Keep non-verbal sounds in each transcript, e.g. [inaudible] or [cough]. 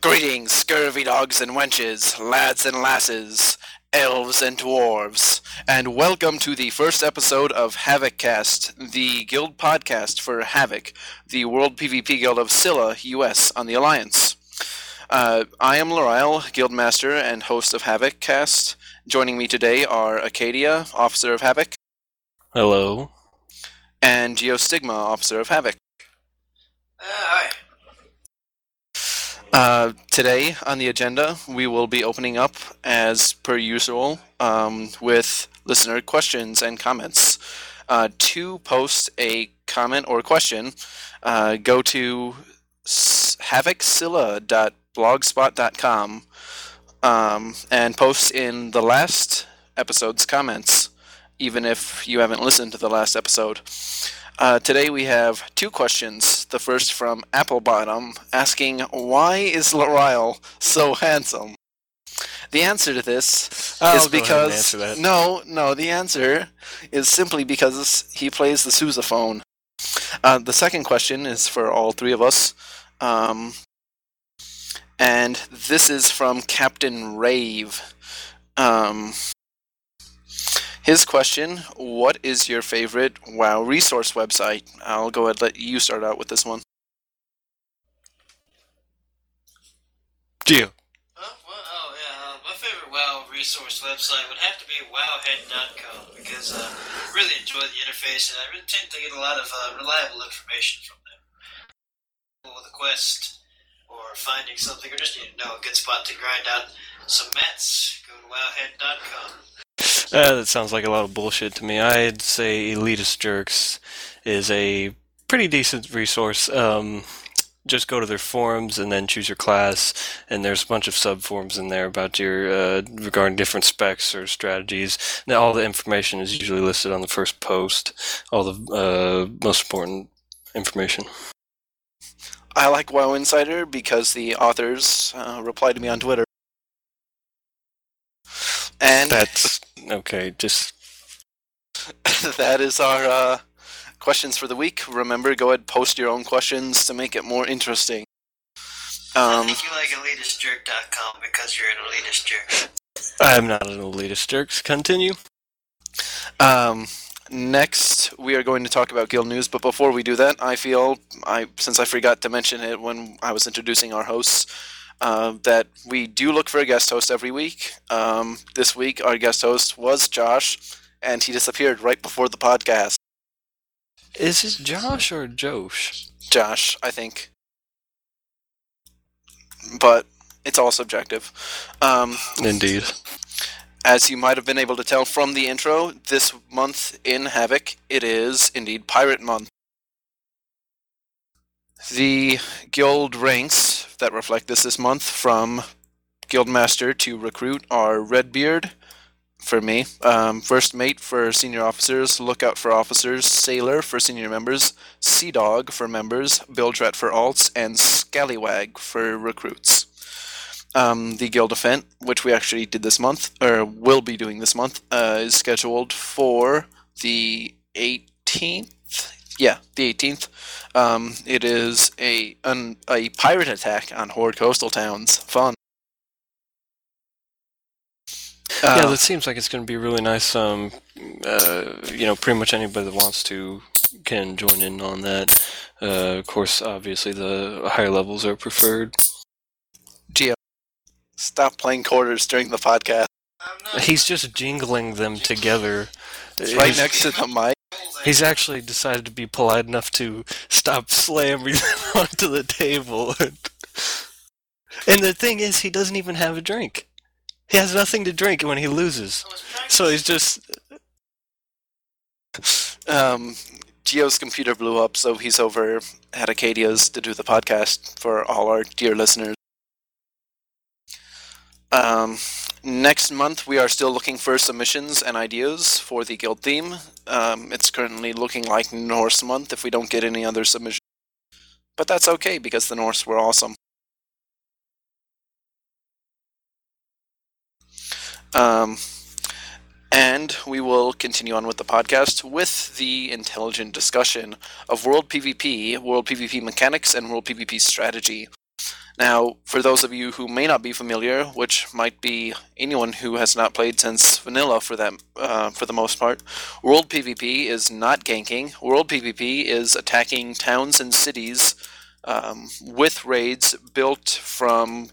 Greetings, scurvy dogs and wenches, lads and lasses, elves and dwarves, and welcome to the first episode of Havoccast, the guild podcast for Havoc, the World PvP Guild of Scylla, US, on the Alliance. Uh, I am Lurile, Guildmaster and host of Havoccast. Joining me today are Akkadia, Officer of Havoc, Hello. and Geostigma, Officer of Havoc. Alright. Uh, today on the agenda, we will be opening up, as per usual, um, with listener questions and comments. Uh, to post a comment or question, uh, go to havocscylla.blogspot.com um, and post in the last episode's comments, even if you haven't listened to the last episode. Uh, today we have two questions. The first from Applebottom asking, Why is Lurile so handsome? The answer to this I'll is go ahead and because. No, no, the answer is simply because he plays the sousaphone. Uh, the second question is for all three of us. Um, and this is from Captain Rave. Um, his question What is your favorite WoW resource website? I'll go ahead and let you start out with this one. Geo. Oh, well, oh yeah. Uh, my favorite WoW resource website would have to be wowhead.com because uh, I really enjoy the interface and I really tend to get a lot of uh, reliable information from them. With a quest or finding something or just you know a good spot to grind out some mats, go to wowhead.com. Uh, that sounds like a lot of bullshit to me. I'd say Elitist Jerks is a pretty decent resource. Um, just go to their forums and then choose your class, and there's a bunch of sub forums in there about your uh, regarding different specs or strategies. Now, all the information is usually listed on the first post. All the uh, most important information. I like WoW Insider because the authors uh, reply to me on Twitter. And That's okay. Just [laughs] that is our uh, questions for the week. Remember, go ahead post your own questions to make it more interesting. I Um, think you like elitistjerk.com because you're an elitist jerk. I'm not an elitist jerks. Continue. um, next, we are going to talk about guild news. But before we do that, I feel I since I forgot to mention it when I was introducing our hosts. Uh, that we do look for a guest host every week. Um, this week, our guest host was Josh, and he disappeared right before the podcast. Is it Josh or Josh? Josh, I think. But it's all subjective. Um, Indeed. as you might have been able to tell from the intro, this month in Havoc, it is indeed Pirate Month. The guild ranks that reflect this this month from Guildmaster to Recruit are Redbeard for me, um, First Mate for senior officers, Lookout for officers, Sailor for senior members, Sea Dog for members, Bilge Rat for alts, and Scallywag for recruits. Um, the guild event, which we actually did this month, or will be doing this month, uh, is scheduled for the 18th. Yeah, the 18th. Um, it is a an, a pirate attack on Horde coastal towns. Fun. yeah, Uh, that seems like it's going to be really nice. Um, uh, you know, pretty much anybody that wants to can join in on that. Uh, of course, obviously the higher levels are preferred. stop playing quarters during the podcast. He's just jingling them together. It's right next to the mic. He's actually decided to be polite enough to stop slamming [laughs] them onto the table. and the thing is, he doesn't even have a drink. He has nothing to drink when he loses. So he's just Um, Geo's computer blew up, so he's over at Akkadia's to do the podcast for all our dear listeners. Um, next month, we are still looking for submissions and ideas for the guild theme. Um, it's currently looking like Norse month if we don't get any other submissions. But that's okay because the Norse were awesome. Um, and we will continue on with the podcast with the intelligent discussion of World PvP, World PvP mechanics, and World PvP strategy. Now, for those of you who may not be familiar, which might be anyone who has not played since vanilla for that, uh, for the most part, World PvP is not ganking. World PvP is attacking towns and cities um, with raids built from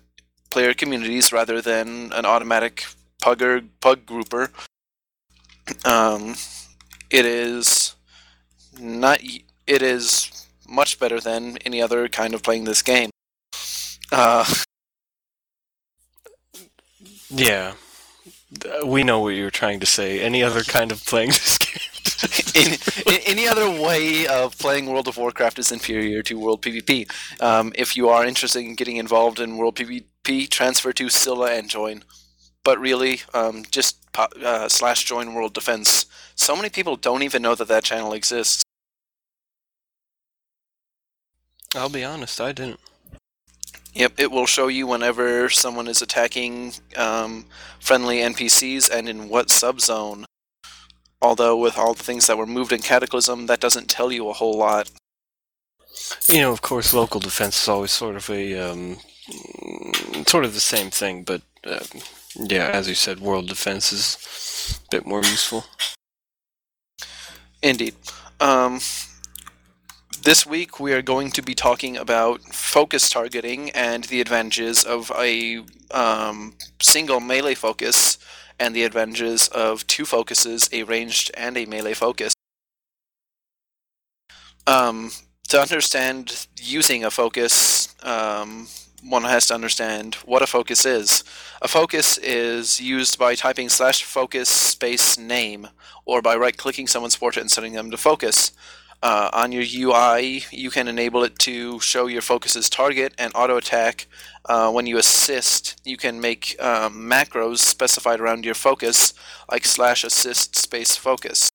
player communities rather than an automatic pugger pug grouper. Um, it is not. It is much better than any other kind of playing this game. Uh, Yeah. We know what you're trying to say. Any other kind of playing this [laughs] game? in, in, any other way of playing World of Warcraft is inferior to World PvP. Um, if you are interested in getting involved in World PvP, transfer to Scylla and join. But really, um, just po- uh, slash join World Defense. So many people don't even know that that channel exists. I'll be honest, I didn't. Yep, it will show you whenever someone is attacking um, friendly NPCs and in what subzone. Although, with all the things that were moved in Cataclysm, that doesn't tell you a whole lot. You know, of course, local defense is always sort of a um, sort of the same thing, but uh, yeah, as you said, world defense is a bit more useful. Indeed. Um, this week we are going to be talking about focus targeting and the advantages of a um, single melee focus and the advantages of two focuses, a ranged and a melee focus. Um, to understand using a focus, um, one has to understand what a focus is. A focus is used by typing slash focus space name or by right clicking someone's portrait and setting them to focus. Uh, on your UI, you can enable it to show your focus's target and auto attack. Uh, when you assist, you can make um, macros specified around your focus, like slash assist space focus.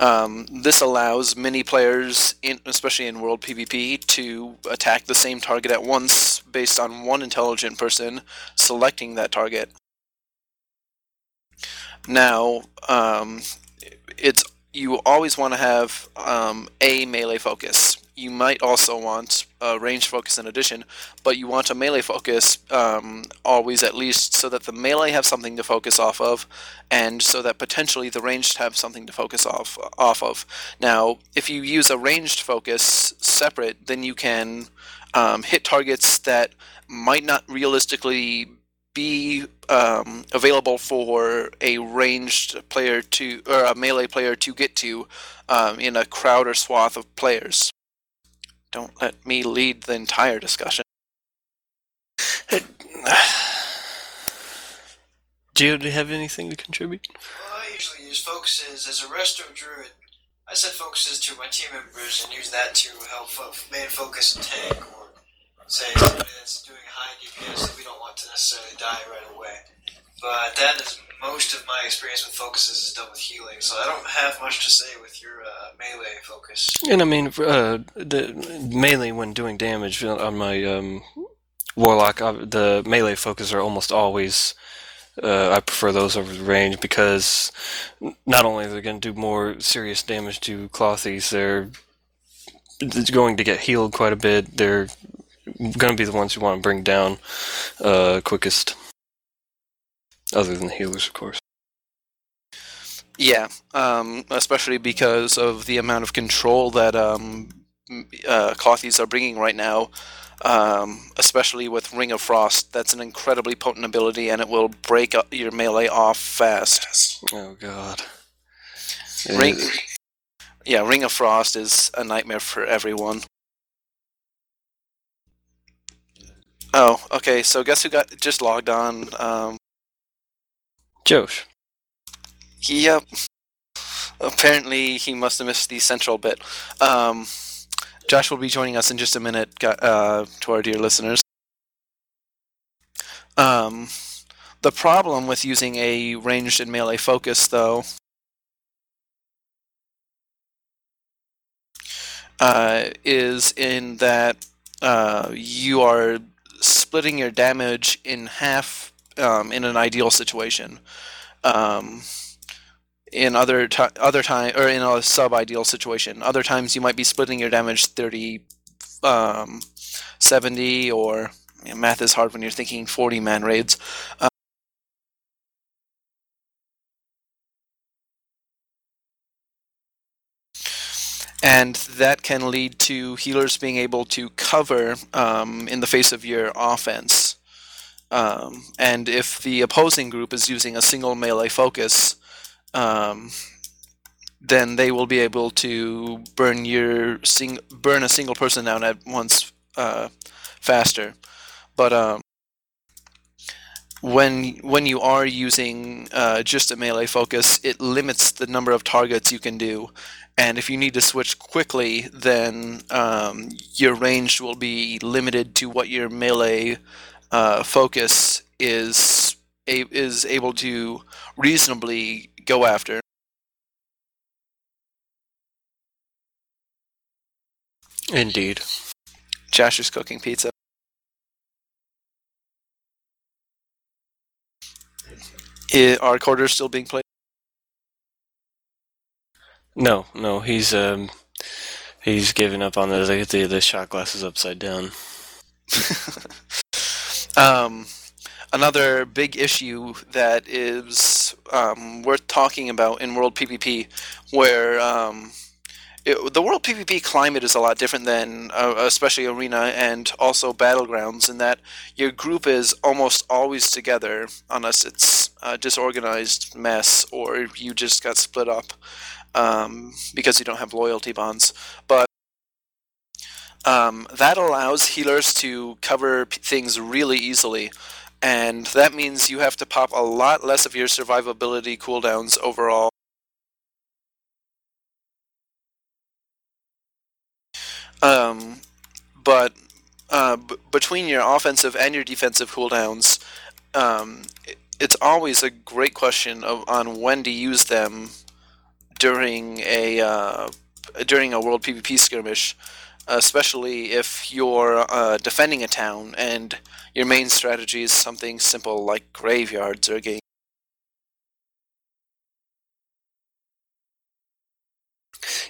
Um, this allows many players, in, especially in World PvP, to attack the same target at once based on one intelligent person selecting that target. Now, um, it's you always want to have um, a melee focus. You might also want a range focus in addition, but you want a melee focus um, always at least so that the melee have something to focus off of, and so that potentially the ranged have something to focus off off of. Now, if you use a ranged focus separate, then you can um, hit targets that might not realistically be um, available for a ranged player to or a melee player to get to um, in a crowd or swath of players. Don't let me lead the entire discussion. [sighs] Do you have anything to contribute? Well, I usually use focuses as a resto druid. I set focuses to my team members and use that to help fo- main focus and tank, or say somebody that's doing high DPS that we don't want to necessarily die right away. But that is most of my experience with focuses is done with healing, so I don't have much to say with your uh, melee focus. And I mean, uh, the melee when doing damage on my um, warlock, uh, the melee focus are almost always. Uh, I prefer those over range because not only they're they going to do more serious damage to clothies, they're going to get healed quite a bit. They're going to be the ones you want to bring down uh, quickest, other than the healers, of course. Yeah, um, especially because of the amount of control that um, uh, Clothies are bringing right now. Um, especially with Ring of Frost, that's an incredibly potent ability, and it will break up your melee off fast. Oh God. Ring, yeah, Ring of Frost is a nightmare for everyone. Oh, okay. So guess who got just logged on? Um, Josh. Yep. Apparently, he must have missed the central bit. Um, Josh will be joining us in just a minute, uh, to our dear listeners. Um, the problem with using a ranged and melee focus, though, uh, is in that uh, you are splitting your damage in half um, in an ideal situation. Um, in other ti other time or in a sub ideal situation. Other times you might be splitting your damage thirty um, 70 or you know, math is hard when you're thinking 40 man raids. And that can lead to healers being able to cover um, in the face of your offense. Um, and if the opposing group is using a single melee focus, um, then they will be able to burn your sing- burn a single person down at once uh, faster. But um, when when you are using uh, just a melee focus, it limits the number of targets you can do. And if you need to switch quickly, then um, your range will be limited to what your melee uh, focus is a- is able to reasonably go after. Indeed. Josh is cooking pizza. Are quarters still being played? No, no, he's um, he's giving up on the the, the shot glasses upside down. [laughs] um, another big issue that is um, worth talking about in World PvP, where um, it, the World PvP climate is a lot different than, uh, especially Arena and also Battlegrounds, in that your group is almost always together, unless it's a disorganized mess or you just got split up um, because you don't have loyalty bonds. But um, that allows healers to cover p- things really easily, and that means you have to pop a lot less of your survivability cooldowns overall. Um, but uh, b- between your offensive and your defensive cooldowns, um, it- it's always a great question of, on when to use them during a uh, during a world PvP skirmish, especially if you're uh, defending a town and your main strategy is something simple like graveyards or game.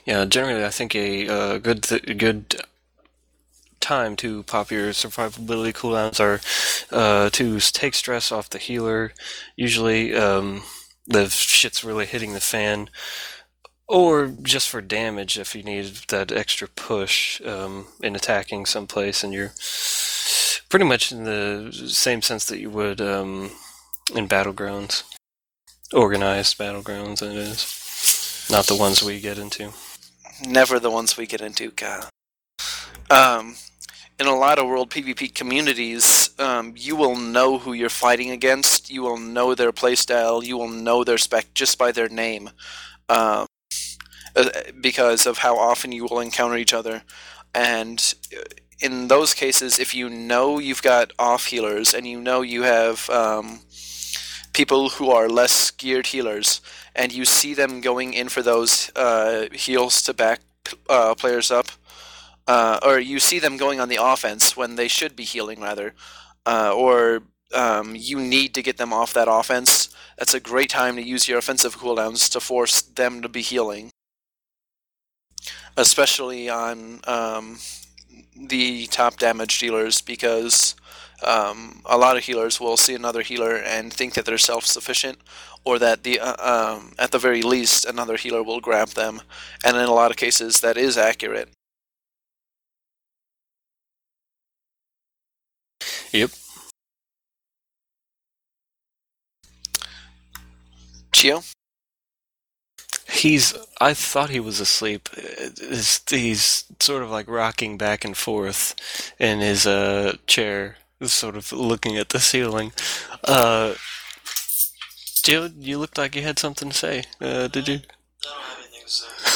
Yeah, generally, I think a good th- good time to pop your survivability cooldowns are uh, to take stress off the healer. Usually, um, the shit's really hitting the fan, or just for damage if you need that extra push um, in attacking someplace, and you're pretty much in the same sense that you would um, in battlegrounds, organized battlegrounds. That is not the ones we get into. Never the ones we get into. Um, in a lot of world PvP communities, um, you will know who you're fighting against. You will know their playstyle. You will know their spec just by their name, um, uh, because of how often you will encounter each other. And uh, in those cases, if you know you've got off healers and you know you have um, people who are less geared healers, and you see them going in for those uh, heals to back uh, players up, uh, or you see them going on the offense when they should be healing rather, uh, or um, you need to get them off that offense. That's a great time to use your offensive cooldowns to force them to be healing, especially on um, the top damage dealers because um, a lot of healers will see another healer and think that they're self-sufficient or that the uh, um, at the very least another healer will grab them and in a lot of cases that is accurate Yep. Chio? He's. I thought he was asleep. He's, he's sort of like rocking back and forth in his uh, chair, sort of looking at the ceiling. Uh, Jill, you looked like you had something to say. Uh, did you? I don't have anything to say.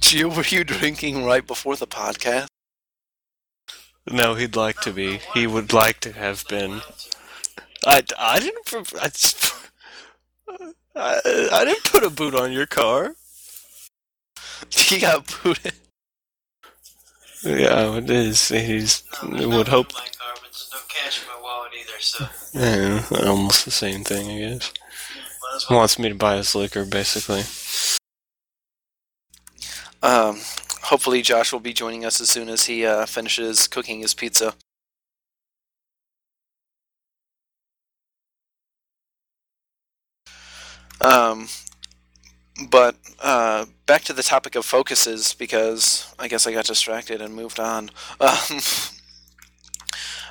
Chio, were you drinking right before the podcast? No, he'd like to be. He would like to have been. I, I didn't. I, I, I didn't put a boot on your car. [laughs] He got booted. Yeah, it is. He's. No, I would nothing hope. in my car, but no cash in my wallet either, so Yeah, almost the same thing, I guess. might as He well. wants me to buy his liquor, basically. Um, hopefully, Josh will be joining us as soon as he uh, finishes cooking his pizza. Um, but uh, back to the topic of focuses because I guess I got distracted and moved on. [laughs] Um,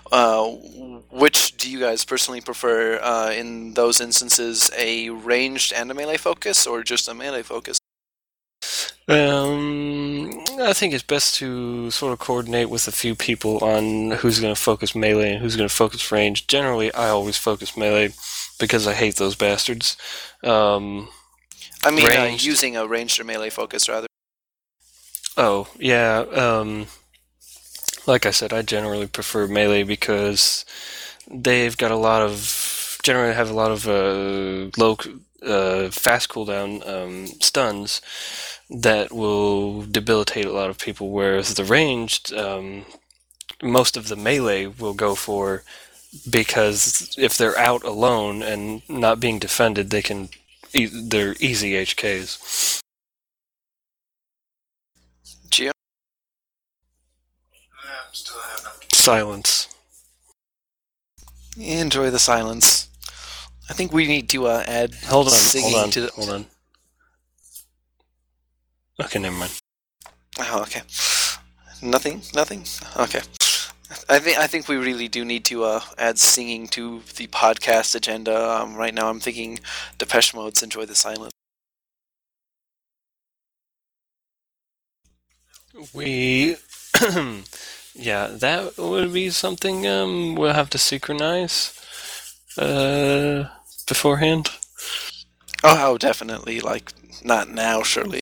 uh, which do you guys personally prefer uh, in those instances? A ranged and a melee focus, or just a melee focus? Um, I think it's best to sort of coordinate with a few people on who's going to focus melee and who's going to focus range. Generally, I always focus melee because I hate those bastards. Um, I mean, uh, using a ranged or melee focus rather. oh, yeah. Um, like I said, I generally prefer melee because they've got a lot of generally have a lot of uh, low, uh, fast cooldown um, stuns that will debilitate a lot of people. Whereas the ranged, um, most of the melee will go for because if they're out alone and not being defended, they can e- they're easy HKs. Gio? I'm still having. Silence. Enjoy the silence. I think we need to uh, add Hold on, singing hold on, to the. hold on. Okay, never mind. Oh, okay. Nothing. Nothing. Okay. I think I think we really do need to uh, add singing to the podcast agenda. Um, right now, I'm thinking Depeche Mode's "Enjoy the Silence." We, [clears throat] yeah, that would be something um, we'll have to synchronize uh, beforehand. Oh, oh, definitely. Like not now, surely.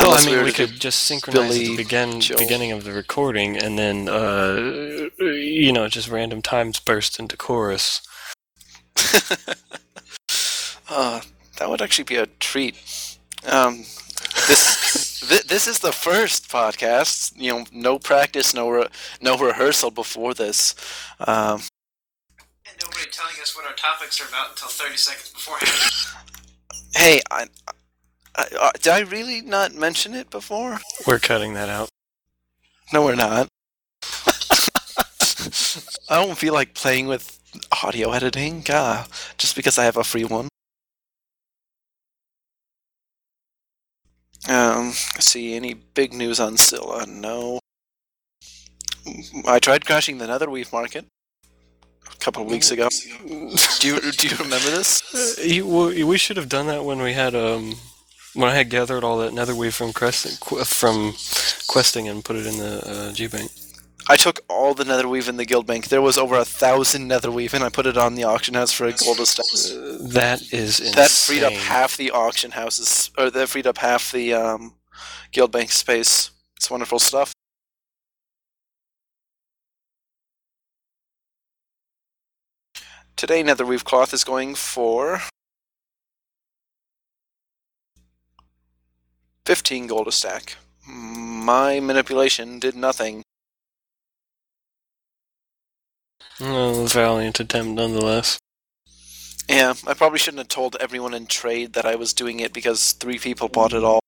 Well, I mean, were we could just synchronize at Billy the begin, Joel. beginning of the recording, and then uh, you know, just random times burst into chorus. [laughs] uh, that would actually be a treat. Um, this [laughs] th- this is the first podcast. You know, no practice, no re- no rehearsal before this. Um, And nobody telling us what our topics are about until 30 seconds beforehand. hey, I, I, I, did I really not mention it before? We're cutting that out. No, we're not. [laughs] I don't feel like playing with audio editing. God, just because I have a free one. Um, see, any big news on Scylla? No. I tried crashing the Netherweave market a couple of weeks ago. [laughs] Do you do you remember this? Uh, you, we we should have done that when we had um when I had gathered all that netherweave from questing from questing and put it in the uh, G bank. I took all the Netherweave in the guild bank. There was over a thousand Netherweave, and I put it on the auction house for a gold a stack. That is insane. That freed up half the auction houses, or that freed up half the um, guild bank space. It's wonderful stuff. Today, Netherweave cloth is going for fifteen gold a stack. My manipulation did nothing. Oh, valiant attempt nonetheless. Yeah, I probably shouldn't have told everyone in trade that I was doing it because three people bought it all.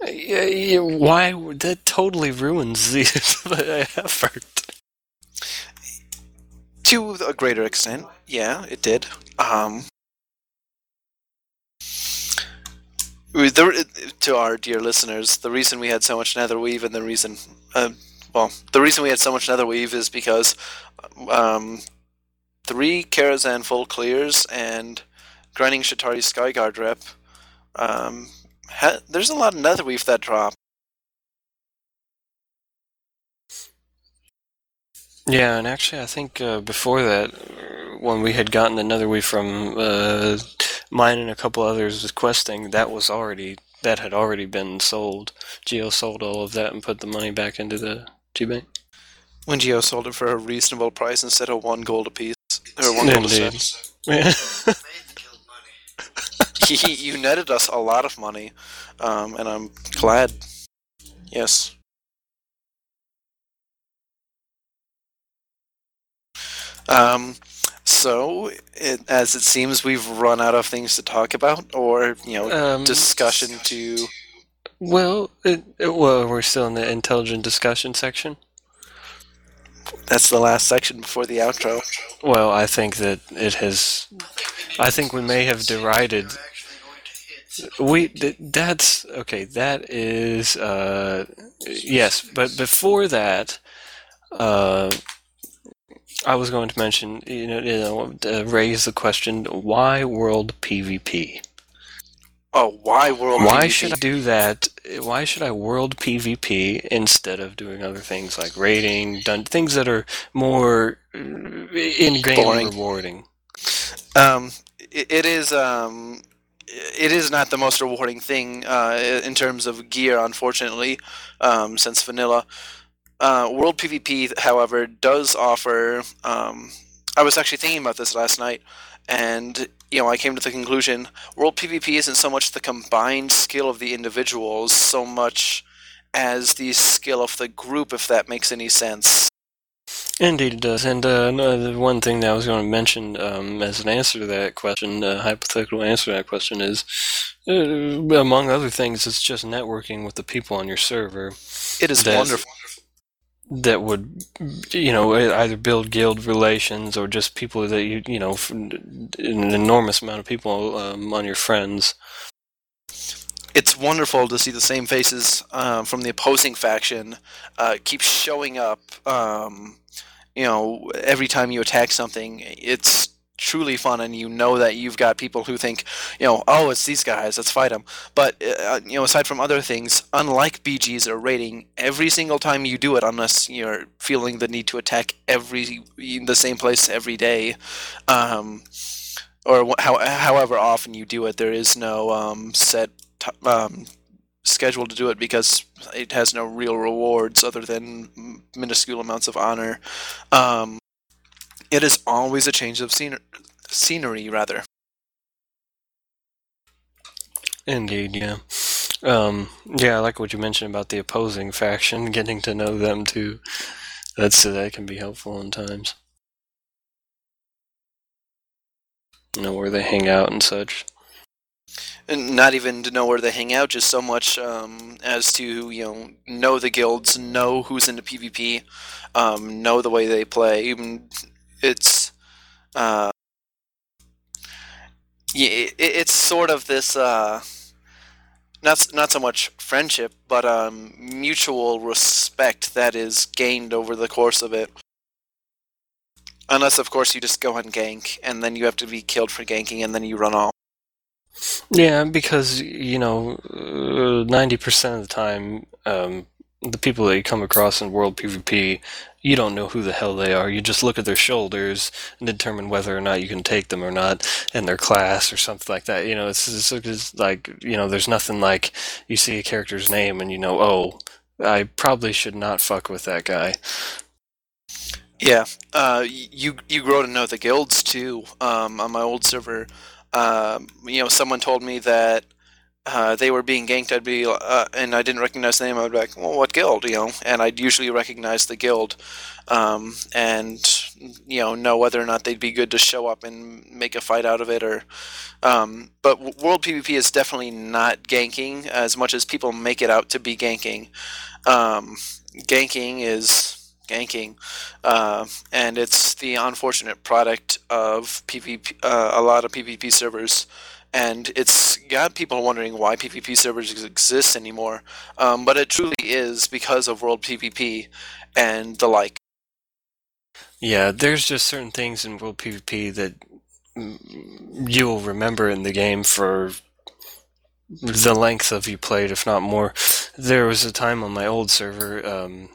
Why that totally ruins the [laughs] effort? To a greater extent, yeah, it did. Um, the, to our dear listeners, the reason we had so much netherweave and the reason, uh, well, the reason we had so much netherweave is because um, three Karazhan full clears and grinding Sha'tari Skyguard rep. Um, ha- there's a lot of netherweave that drop. Yeah, and actually, I think uh, before that, when we had gotten another way from uh, mine and a couple others with questing, that was already that had already been sold. Geo sold all of that and put the money back into the G bank. When Geo sold it for a reasonable price instead of one gold apiece. Or one gold a Indeed. set. Yeah. [laughs] Made the guild money. he, you netted us a lot of money, um, and I'm glad. Yes. Um, So, it, as it seems, we've run out of things to talk about, or you know, Um, discussion to. Well, it, it- well, we're still in the intelligent discussion section. That's the last section before the outro. Well, I think that it has. I think we may have derided. They're actually going to hit. We th- that's okay. That is uh, yes, but before that, uh, I was going to mention you know, you know uh, raise the question why world PvP. Oh, why world? Why PvP? should I do that? Why should I world PvP instead of doing other things like raiding, done things that are more in game Boring. rewarding? Um, it, it is. Um, it is not the most rewarding thing uh, in terms of gear, unfortunately, um, since vanilla. Uh, World PvP, however, does offer. Um, I was actually thinking about this last night, and you know, I came to the conclusion: World PvP isn't so much the combined skill of the individuals, so much as the skill of the group, if that makes any sense. Indeed, it does. And uh, no, the one thing that I was going to mention um, as an answer to that question, uh, hypothetical answer to that question, is uh, among other things, it's just networking with the people on your server It is wonderful. That would, you know, either build guild relations or just people that you, you know, an enormous amount of people um, on your friends. it's wonderful to see the same faces um, from the opposing faction uh, keep showing up. Um, you know, every time you attack something, it's truly fun, and you know that you've got people who think, you know, oh, it's these guys, let's fight them. But uh, you know, aside from other things, unlike BGs or raiding, every single time you do it, unless you're feeling the need to attack every the same place every day. Um, or how, however often you do it, there is no um, set t- um, schedule to do it because it has no real rewards other than minuscule amounts of honor. It is always a change of scen- scenery, rather. Indeed, yeah. Um, yeah, I like what you mentioned about the opposing faction, [laughs] getting to know them too. That's that can be helpful in times. You know where they hang out and such. And not even to know where they hang out, just so much um, as to you know know the guilds, know who's into PvP, um, know the way they play. Even it's uh, yeah, it, it's sort of this uh, not not so much friendship, but um, mutual respect that is gained over the course of it. Unless, of course, you just go and gank, and then you have to be killed for ganking, and then you run off. Yeah, because you know, ninety percent of the time, um, the people that you come across in World PvP, you don't know who the hell they are. You just look at their shoulders and determine whether or not you can take them or not, and their class or something like that. You know, it's, it's, it's like you know, there's nothing like you see a character's name and you know, oh, I probably should not fuck with that guy. Yeah, uh, you you grow to know the guilds too. Um, on my old server, um, you know, someone told me that uh, they were being ganked. I'd be, uh, and I didn't recognize the name. I'd be like, "Well, what guild?" You know, and I'd usually recognize the guild, um, and you know, know whether or not they'd be good to show up and make a fight out of it, or. Um, but World PvP is definitely not ganking as much as people make it out to be ganking. Um, ganking is ganking uh, and it's the unfortunate product of PvP, uh, a lot of PvP servers, and it's got people wondering why PvP servers exist anymore. Um, but it truly is because of World PvP and the like. Yeah, there's just certain things in World PvP that mm, you'll remember in the game for the length of you played, if not more. There was a time on my old server um,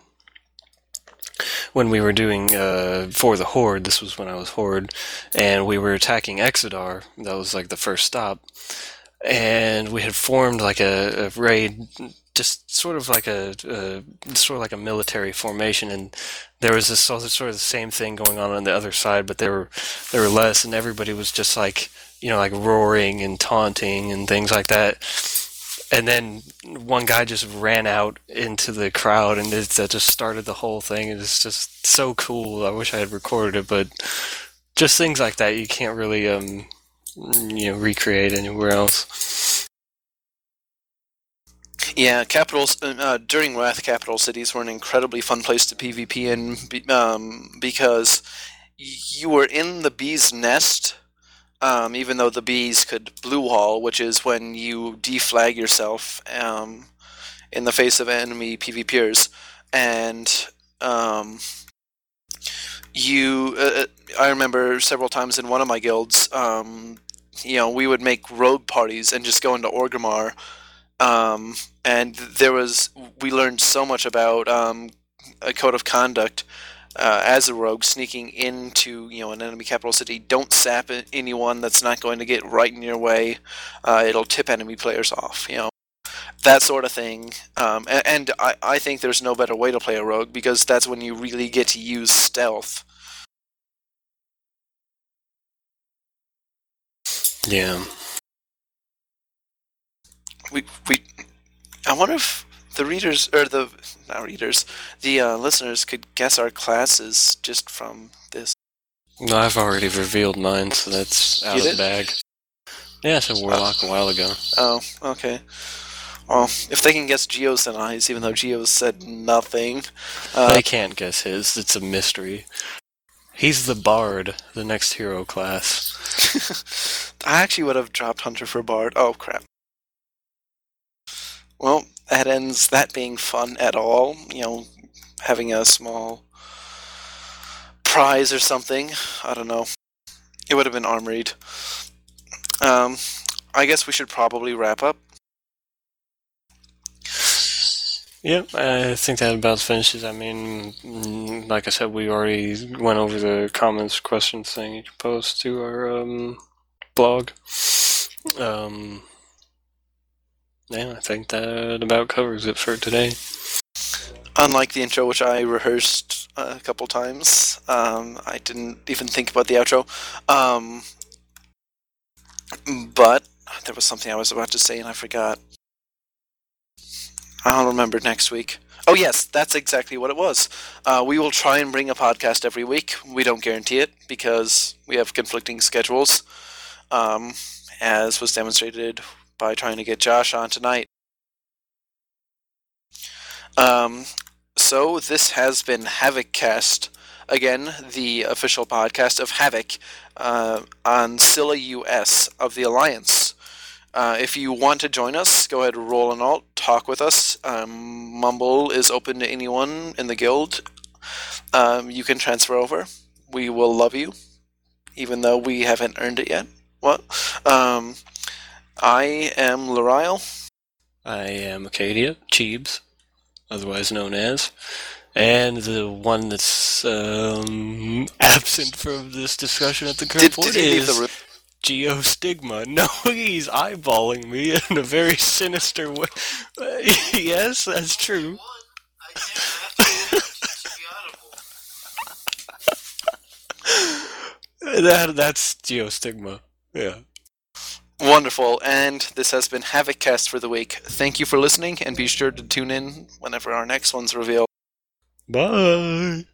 when we were doing uh, for the Horde. This was when I was Horde, and we were attacking Exodar. That was like the first stop, and we had formed like a, a raid, just sort of like a, a sort of like a military formation, and there was this sort of, the same thing going on on the other side, but there were there were less, and everybody was just like you know like roaring and taunting and things like that. And then one guy just ran out into the crowd, and it, that just started the whole thing. And it's just so cool. I wish I had recorded it, but just things like that you can't really um you know recreate anywhere else. Yeah, capitals uh, uh, during Wrath, capital cities were an incredibly fun place to PvP in um, because you were in the bee's nest. Um, even though the bees could blue wall, which is when you deflag yourself um, in the face of enemy PvPers, and um, you. Uh, uh, I remember several times in one of my guilds, um, you know, we would make rogue parties and just go into Orgrimmar um, and there was we learned so much about um, a code of conduct uh, as a rogue sneaking into you know an enemy capital city. Don't sap anyone that's not going to get right in your way. Uh, it'll tip enemy players off. You know that sort of thing. Um, and, and I, I think there's no better way to play a rogue because that's when you really get to use stealth. Yeah. we we I wonder if the readers or the not readers the uh, listeners could guess our classes just from this. No, I've already revealed mine, so that's out You of the bag. Yeah, I said Warlock a while ago. Oh, okay. Well, if they can guess Geo's and I's, even though Geo said nothing, uh, they can't guess his. It's a mystery. He's the Bard, the next hero class. [laughs] I actually would have dropped Hunter for Bard. Oh crap. Well, that ends that being fun at all. You know, having a small prize or something. I don't know. It would have been armored. Um, I guess we should probably wrap up. Yep, I think that about finishes. I mean, mm, like I said, we already went over the comments, questions thing you can post to our um, blog. Um, yeah, I think that about covers it for today. Unlike the intro, which I rehearsed a couple times, um, I didn't even think about the outro. Um, but there was something I was about to say and I forgot. I'll remember next week. Oh, yes, that's exactly what it was. Uh, we will try and bring a podcast every week. We don't guarantee it because we have conflicting schedules, um, as was demonstrated by trying to get Josh on tonight. Um, so this has been Havoccast, again the official podcast of Havoc uh, on Scylla US of the Alliance. Uh, if you want to join us, go ahead, roll an alt, talk with us. Um, Mumble is open to anyone in the guild. Um, you can transfer over. We will love you, even though we haven't earned it yet. What? Um, I am Lurile. I am Akkadia Cheebs, otherwise known as, and the one that's um, [laughs] absent from this discussion at the current Did, point did he is the room? Geostigma. [laughs] No, he's eyeballing me in a very sinister way. [laughs] yes, that's true. One, I can't have to, to be audible. That that's Geostigma. Yeah. Wonderful. And this has been Havoccast for the week. Thank you for listening, and be sure to tune in whenever our next one's revealed. Bye.